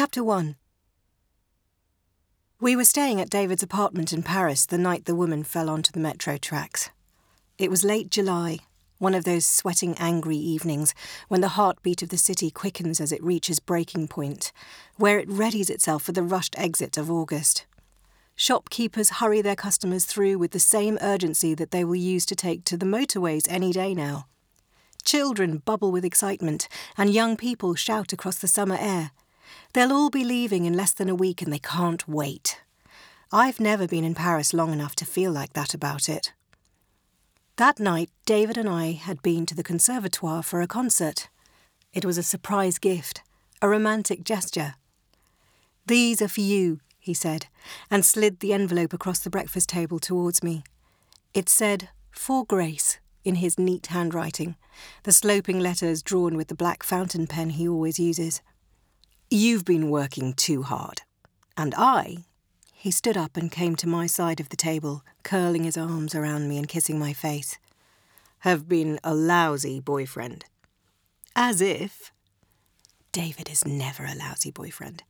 Chapter 1 We were staying at David's apartment in Paris the night the woman fell onto the metro tracks. It was late July, one of those sweating, angry evenings when the heartbeat of the city quickens as it reaches breaking point, where it readies itself for the rushed exit of August. Shopkeepers hurry their customers through with the same urgency that they will use to take to the motorways any day now. Children bubble with excitement, and young people shout across the summer air. They'll all be leaving in less than a week and they can't wait. I've never been in Paris long enough to feel like that about it. That night, David and I had been to the conservatoire for a concert. It was a surprise gift, a romantic gesture. These are for you, he said, and slid the envelope across the breakfast table towards me. It said, For Grace, in his neat handwriting, the sloping letters drawn with the black fountain pen he always uses. You've been working too hard. And I, he stood up and came to my side of the table, curling his arms around me and kissing my face. Have been a lousy boyfriend. As if. David is never a lousy boyfriend.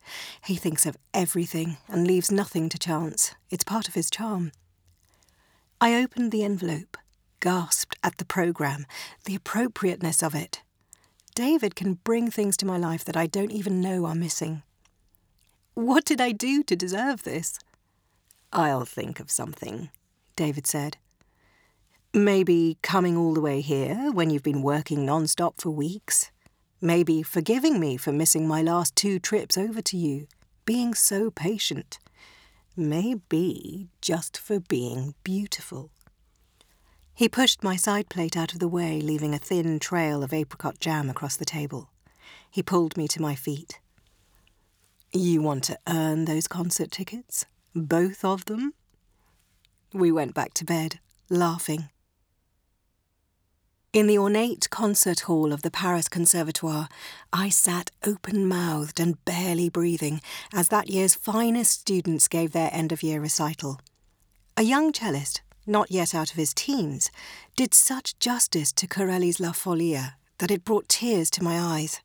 He thinks of everything and leaves nothing to chance. It's part of his charm. I opened the envelope, gasped at the programme, the appropriateness of it. David can bring things to my life that I don't even know are missing. What did I do to deserve this? I'll think of something, David said. Maybe coming all the way here when you've been working non stop for weeks. Maybe forgiving me for missing my last two trips over to you, being so patient. Maybe just for being beautiful. He pushed my side plate out of the way, leaving a thin trail of apricot jam across the table. He pulled me to my feet. You want to earn those concert tickets? Both of them? We went back to bed, laughing. In the ornate concert hall of the Paris Conservatoire, I sat open mouthed and barely breathing as that year's finest students gave their end of year recital. A young cellist, not yet out of his teens, did such justice to Corelli's La Folia that it brought tears to my eyes.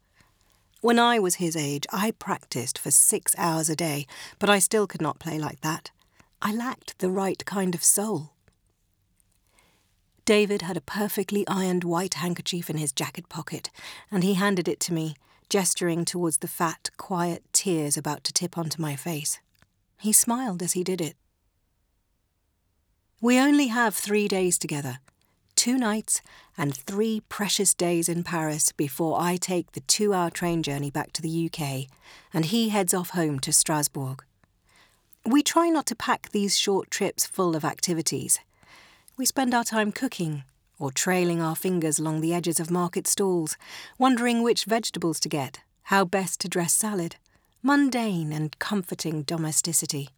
When I was his age, I practiced for six hours a day, but I still could not play like that. I lacked the right kind of soul. David had a perfectly ironed white handkerchief in his jacket pocket, and he handed it to me, gesturing towards the fat, quiet tears about to tip onto my face. He smiled as he did it. We only have three days together, two nights and three precious days in Paris before I take the two hour train journey back to the UK and he heads off home to Strasbourg. We try not to pack these short trips full of activities. We spend our time cooking or trailing our fingers along the edges of market stalls, wondering which vegetables to get, how best to dress salad, mundane and comforting domesticity.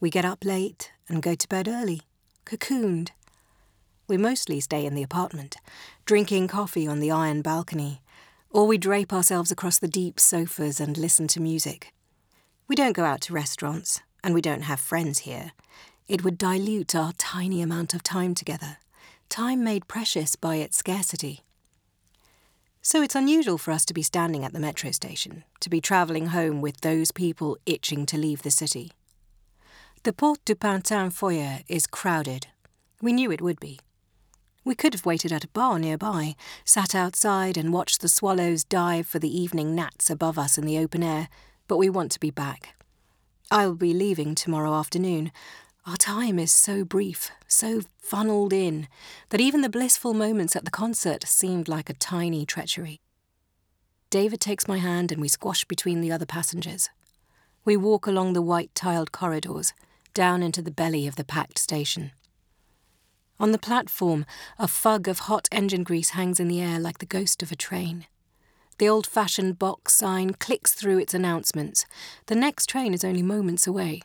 We get up late and go to bed early, cocooned, we mostly stay in the apartment, drinking coffee on the iron balcony, or we drape ourselves across the deep sofas and listen to music. We don't go out to restaurants, and we don't have friends here. It would dilute our tiny amount of time together, time made precious by its scarcity. So it's unusual for us to be standing at the metro station, to be travelling home with those people itching to leave the city. The Porte du Pantin foyer is crowded. We knew it would be. We could have waited at a bar nearby, sat outside and watched the swallows dive for the evening gnats above us in the open air, but we want to be back. I will be leaving tomorrow afternoon. Our time is so brief, so funneled in, that even the blissful moments at the concert seemed like a tiny treachery. David takes my hand and we squash between the other passengers. We walk along the white tiled corridors, down into the belly of the packed station. On the platform, a fug of hot engine grease hangs in the air like the ghost of a train. The old fashioned box sign clicks through its announcements. The next train is only moments away.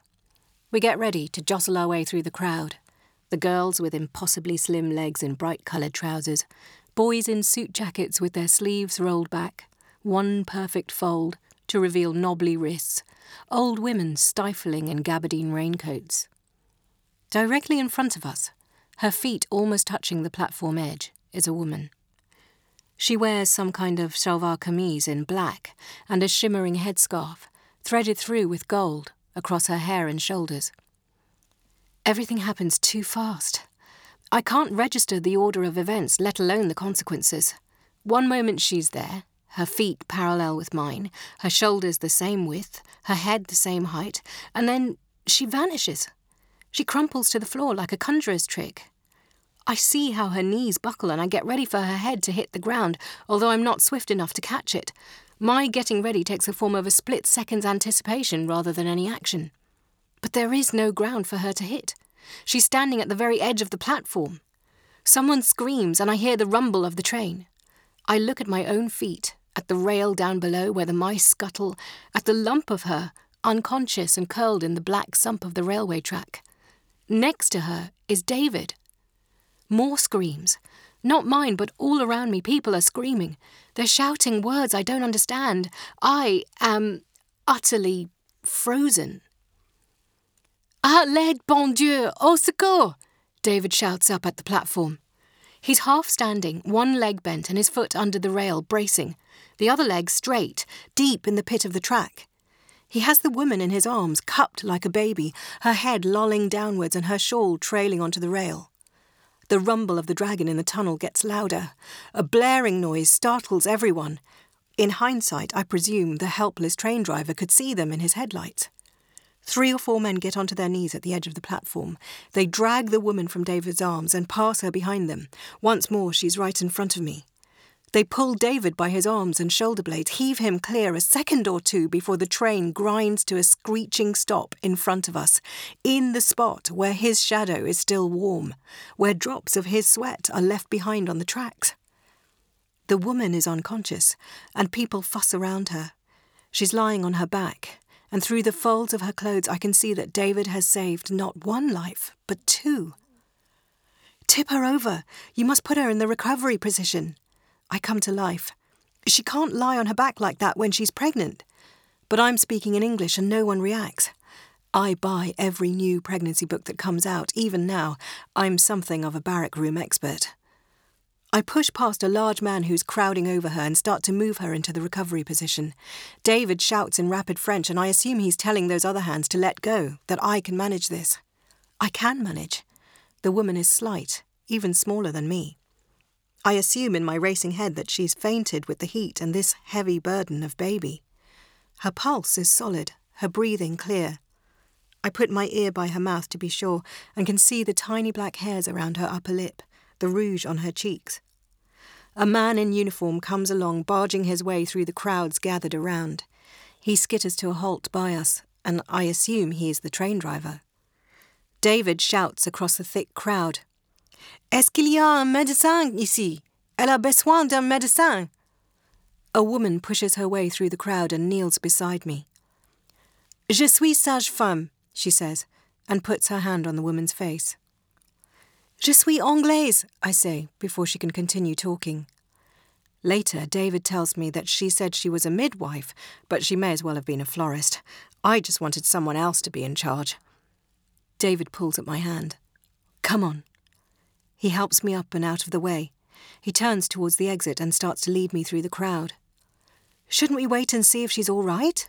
We get ready to jostle our way through the crowd. The girls with impossibly slim legs in bright coloured trousers, boys in suit jackets with their sleeves rolled back, one perfect fold to reveal knobbly wrists, old women stifling in gabardine raincoats. Directly in front of us, her feet almost touching the platform edge, is a woman. She wears some kind of shalwar kameez in black and a shimmering headscarf, threaded through with gold across her hair and shoulders. Everything happens too fast. I can't register the order of events, let alone the consequences. One moment she's there, her feet parallel with mine, her shoulders the same width, her head the same height, and then she vanishes. She crumples to the floor like a conjurer's trick. I see how her knees buckle and I get ready for her head to hit the ground, although I'm not swift enough to catch it. My getting ready takes the form of a split second's anticipation rather than any action. But there is no ground for her to hit. She's standing at the very edge of the platform. Someone screams and I hear the rumble of the train. I look at my own feet, at the rail down below where the mice scuttle, at the lump of her, unconscious and curled in the black sump of the railway track. Next to her is David. More screams. Not mine, but all around me, people are screaming. They're shouting words I don't understand. I am utterly frozen. À l'aide, bon Dieu! Au secours! David shouts up at the platform. He's half standing, one leg bent and his foot under the rail, bracing, the other leg straight, deep in the pit of the track. He has the woman in his arms, cupped like a baby, her head lolling downwards and her shawl trailing onto the rail. The rumble of the dragon in the tunnel gets louder. A blaring noise startles everyone. In hindsight, I presume the helpless train driver could see them in his headlights. Three or four men get onto their knees at the edge of the platform. They drag the woman from David's arms and pass her behind them. Once more, she's right in front of me. They pull David by his arms and shoulder blades, heave him clear a second or two before the train grinds to a screeching stop in front of us, in the spot where his shadow is still warm, where drops of his sweat are left behind on the tracks. The woman is unconscious, and people fuss around her. She's lying on her back, and through the folds of her clothes I can see that David has saved not one life, but two. Tip her over. You must put her in the recovery position. I come to life. She can't lie on her back like that when she's pregnant. But I'm speaking in English and no one reacts. I buy every new pregnancy book that comes out, even now. I'm something of a barrack room expert. I push past a large man who's crowding over her and start to move her into the recovery position. David shouts in rapid French, and I assume he's telling those other hands to let go, that I can manage this. I can manage. The woman is slight, even smaller than me. I assume in my racing head that she's fainted with the heat and this heavy burden of baby. Her pulse is solid, her breathing clear. I put my ear by her mouth to be sure and can see the tiny black hairs around her upper lip the rouge on her cheeks. A man in uniform comes along, barging his way through the crowds gathered around. He skitters to a halt by us, and I assume he is the train driver. David shouts across the thick crowd. Est-ce qu'il y a un médecin ici? Elle a besoin d'un médecin. A woman pushes her way through the crowd and kneels beside me. Je suis sage-femme, she says, and puts her hand on the woman's face. Je suis anglaise, I say, before she can continue talking. Later, David tells me that she said she was a midwife, but she may as well have been a florist. I just wanted someone else to be in charge. David pulls at my hand. Come on. He helps me up and out of the way. He turns towards the exit and starts to lead me through the crowd. Shouldn't we wait and see if she's all right?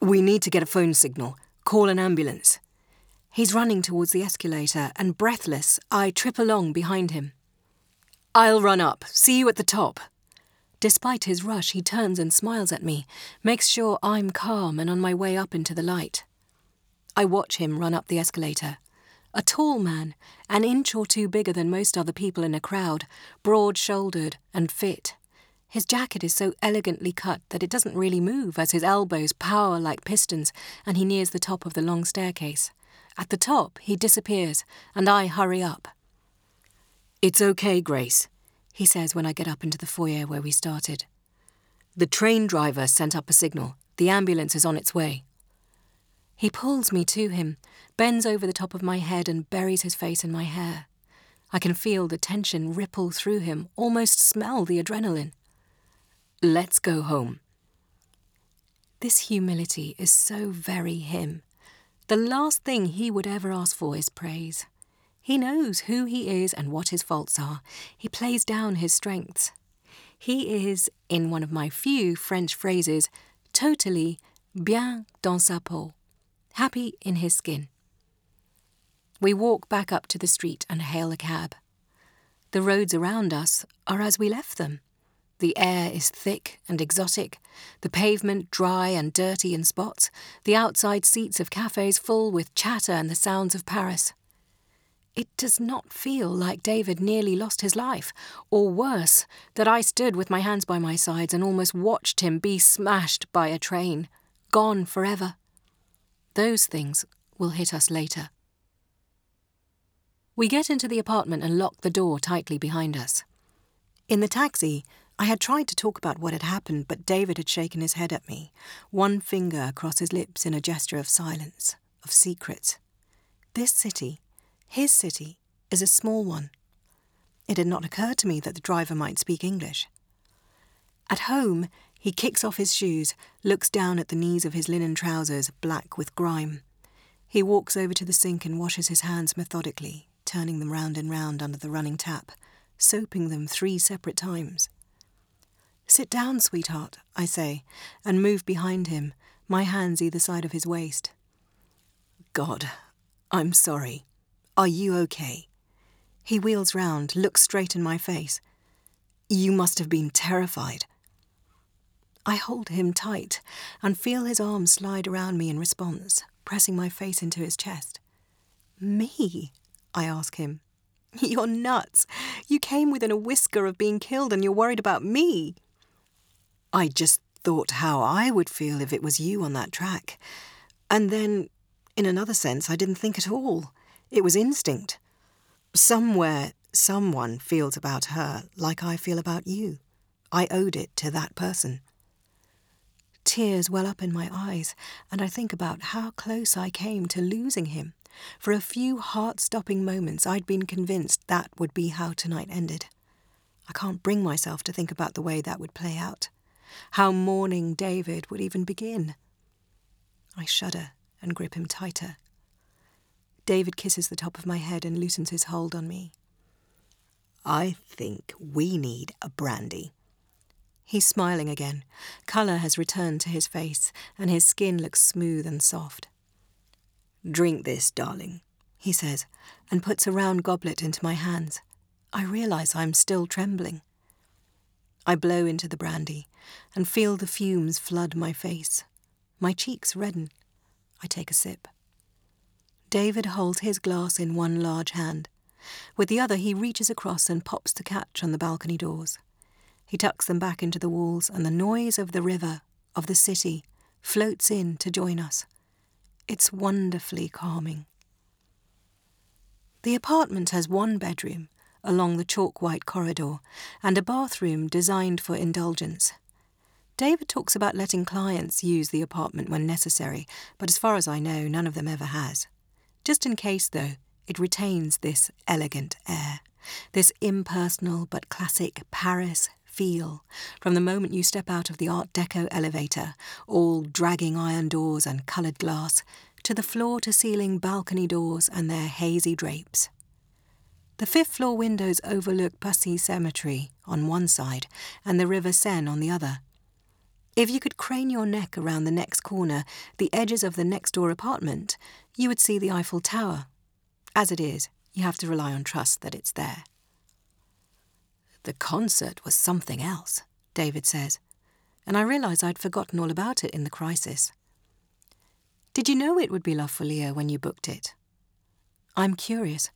We need to get a phone signal. Call an ambulance. He's running towards the escalator, and breathless, I trip along behind him. I'll run up. See you at the top. Despite his rush, he turns and smiles at me, makes sure I'm calm and on my way up into the light. I watch him run up the escalator. A tall man, an inch or two bigger than most other people in a crowd, broad shouldered and fit. His jacket is so elegantly cut that it doesn't really move as his elbows power like pistons and he nears the top of the long staircase. At the top, he disappears, and I hurry up. It's okay, Grace, he says when I get up into the foyer where we started. The train driver sent up a signal. The ambulance is on its way. He pulls me to him, bends over the top of my head, and buries his face in my hair. I can feel the tension ripple through him, almost smell the adrenaline. Let's go home. This humility is so very him. The last thing he would ever ask for is praise. He knows who he is and what his faults are. He plays down his strengths. He is, in one of my few French phrases, totally bien dans sa peau, happy in his skin. We walk back up to the street and hail a cab. The roads around us are as we left them. The air is thick and exotic, the pavement dry and dirty in spots, the outside seats of cafes full with chatter and the sounds of Paris. It does not feel like David nearly lost his life, or worse, that I stood with my hands by my sides and almost watched him be smashed by a train, gone forever. Those things will hit us later. We get into the apartment and lock the door tightly behind us. In the taxi, I had tried to talk about what had happened, but David had shaken his head at me, one finger across his lips in a gesture of silence, of secret. This city, his city, is a small one. It had not occurred to me that the driver might speak English. At home, he kicks off his shoes, looks down at the knees of his linen trousers, black with grime. He walks over to the sink and washes his hands methodically, turning them round and round under the running tap, soaping them three separate times. Sit down, sweetheart, I say, and move behind him, my hands either side of his waist. God, I'm sorry. Are you okay? He wheels round, looks straight in my face. You must have been terrified. I hold him tight and feel his arms slide around me in response, pressing my face into his chest. Me? I ask him. You're nuts. You came within a whisker of being killed and you're worried about me. I just thought how I would feel if it was you on that track. And then, in another sense, I didn't think at all. It was instinct. Somewhere, someone feels about her like I feel about you. I owed it to that person. Tears well up in my eyes, and I think about how close I came to losing him. For a few heart stopping moments, I'd been convinced that would be how tonight ended. I can't bring myself to think about the way that would play out how mourning David would even begin. I shudder and grip him tighter. David kisses the top of my head and loosens his hold on me. I think we need a brandy. He's smiling again. Colour has returned to his face, and his skin looks smooth and soft. Drink this, darling, he says, and puts a round goblet into my hands. I realise I'm still trembling. I blow into the brandy and feel the fumes flood my face. My cheeks redden. I take a sip. David holds his glass in one large hand. With the other, he reaches across and pops the catch on the balcony doors. He tucks them back into the walls, and the noise of the river, of the city, floats in to join us. It's wonderfully calming. The apartment has one bedroom along the chalk white corridor and a bathroom designed for indulgence. David talks about letting clients use the apartment when necessary, but as far as I know, none of them ever has. Just in case, though, it retains this elegant air, this impersonal but classic Paris feel from the moment you step out of the Art Deco elevator, all dragging iron doors and coloured glass, to the floor to ceiling balcony doors and their hazy drapes. The fifth floor windows overlook Passy Cemetery on one side and the River Seine on the other. If you could crane your neck around the next corner, the edges of the next door apartment, you would see the Eiffel Tower. As it is, you have to rely on trust that it's there. The concert was something else, David says, and I realise I'd forgotten all about it in the crisis. Did you know it would be La Folia when you booked it? I'm curious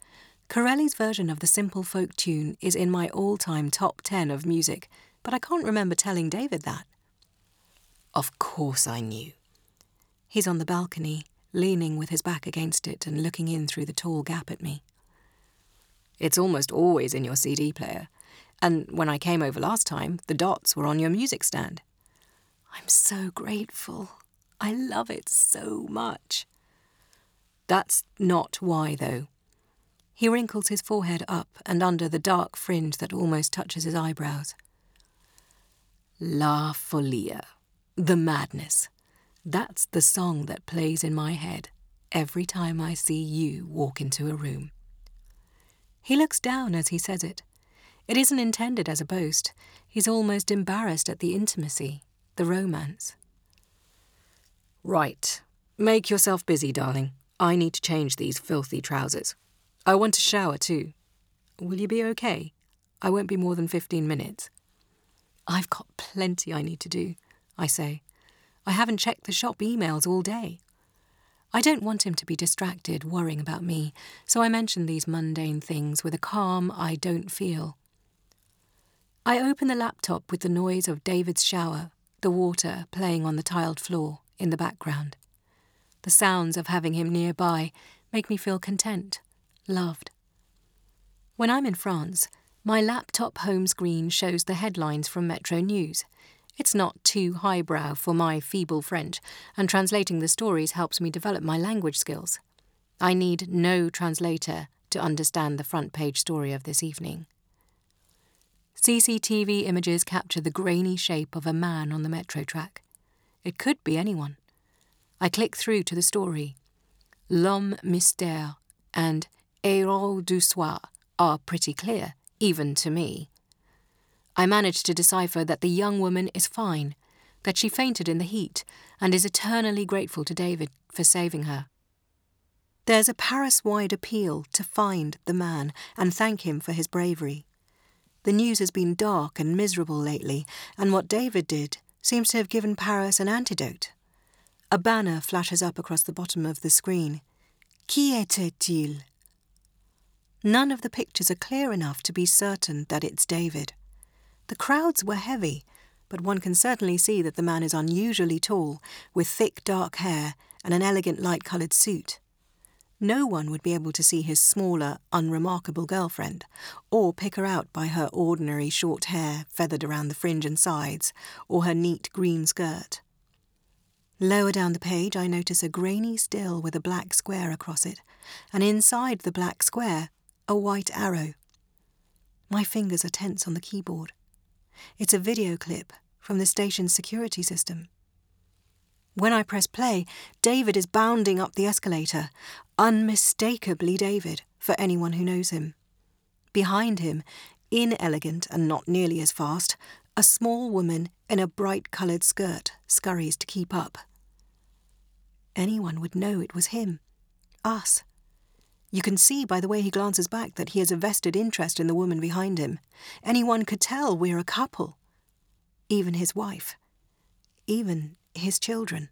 Corelli's version of the simple folk tune is in my all time top 10 of music, but I can't remember telling David that. Of course I knew. He's on the balcony, leaning with his back against it and looking in through the tall gap at me. It's almost always in your CD player, and when I came over last time, the dots were on your music stand. I'm so grateful. I love it so much. That's not why, though. He wrinkles his forehead up and under the dark fringe that almost touches his eyebrows. La Folia, the madness. That's the song that plays in my head every time I see you walk into a room. He looks down as he says it. It isn't intended as a boast. He's almost embarrassed at the intimacy, the romance. Right. Make yourself busy, darling. I need to change these filthy trousers. I want to shower too. Will you be okay? I won't be more than 15 minutes. I've got plenty I need to do, I say. I haven't checked the shop emails all day. I don't want him to be distracted worrying about me, so I mention these mundane things with a calm I don't feel. I open the laptop with the noise of David's shower, the water playing on the tiled floor in the background. The sounds of having him nearby make me feel content, loved. When I'm in France, my laptop home screen shows the headlines from Metro News. It's not too highbrow for my feeble French, and translating the stories helps me develop my language skills. I need no translator to understand the front page story of this evening. CCTV images capture the grainy shape of a man on the metro track. It could be anyone. I click through to the story. L'homme mystère and Héros du soir are pretty clear, even to me. I manage to decipher that the young woman is fine, that she fainted in the heat, and is eternally grateful to David for saving her. There's a Paris wide appeal to find the man and thank him for his bravery. The news has been dark and miserable lately, and what David did seems to have given Paris an antidote. A banner flashes up across the bottom of the screen. Qui était-il? None of the pictures are clear enough to be certain that it's David. The crowds were heavy, but one can certainly see that the man is unusually tall, with thick dark hair and an elegant light coloured suit. No one would be able to see his smaller, unremarkable girlfriend, or pick her out by her ordinary short hair feathered around the fringe and sides, or her neat green skirt. Lower down the page, I notice a grainy still with a black square across it, and inside the black square, a white arrow. My fingers are tense on the keyboard. It's a video clip from the station's security system. When I press play, David is bounding up the escalator, unmistakably David for anyone who knows him. Behind him, inelegant and not nearly as fast, a small woman in a bright coloured skirt scurries to keep up anyone would know it was him. Us. You can see by the way he glances back that he has a vested interest in the woman behind him. Anyone could tell we're a couple. Even his wife. Even his children.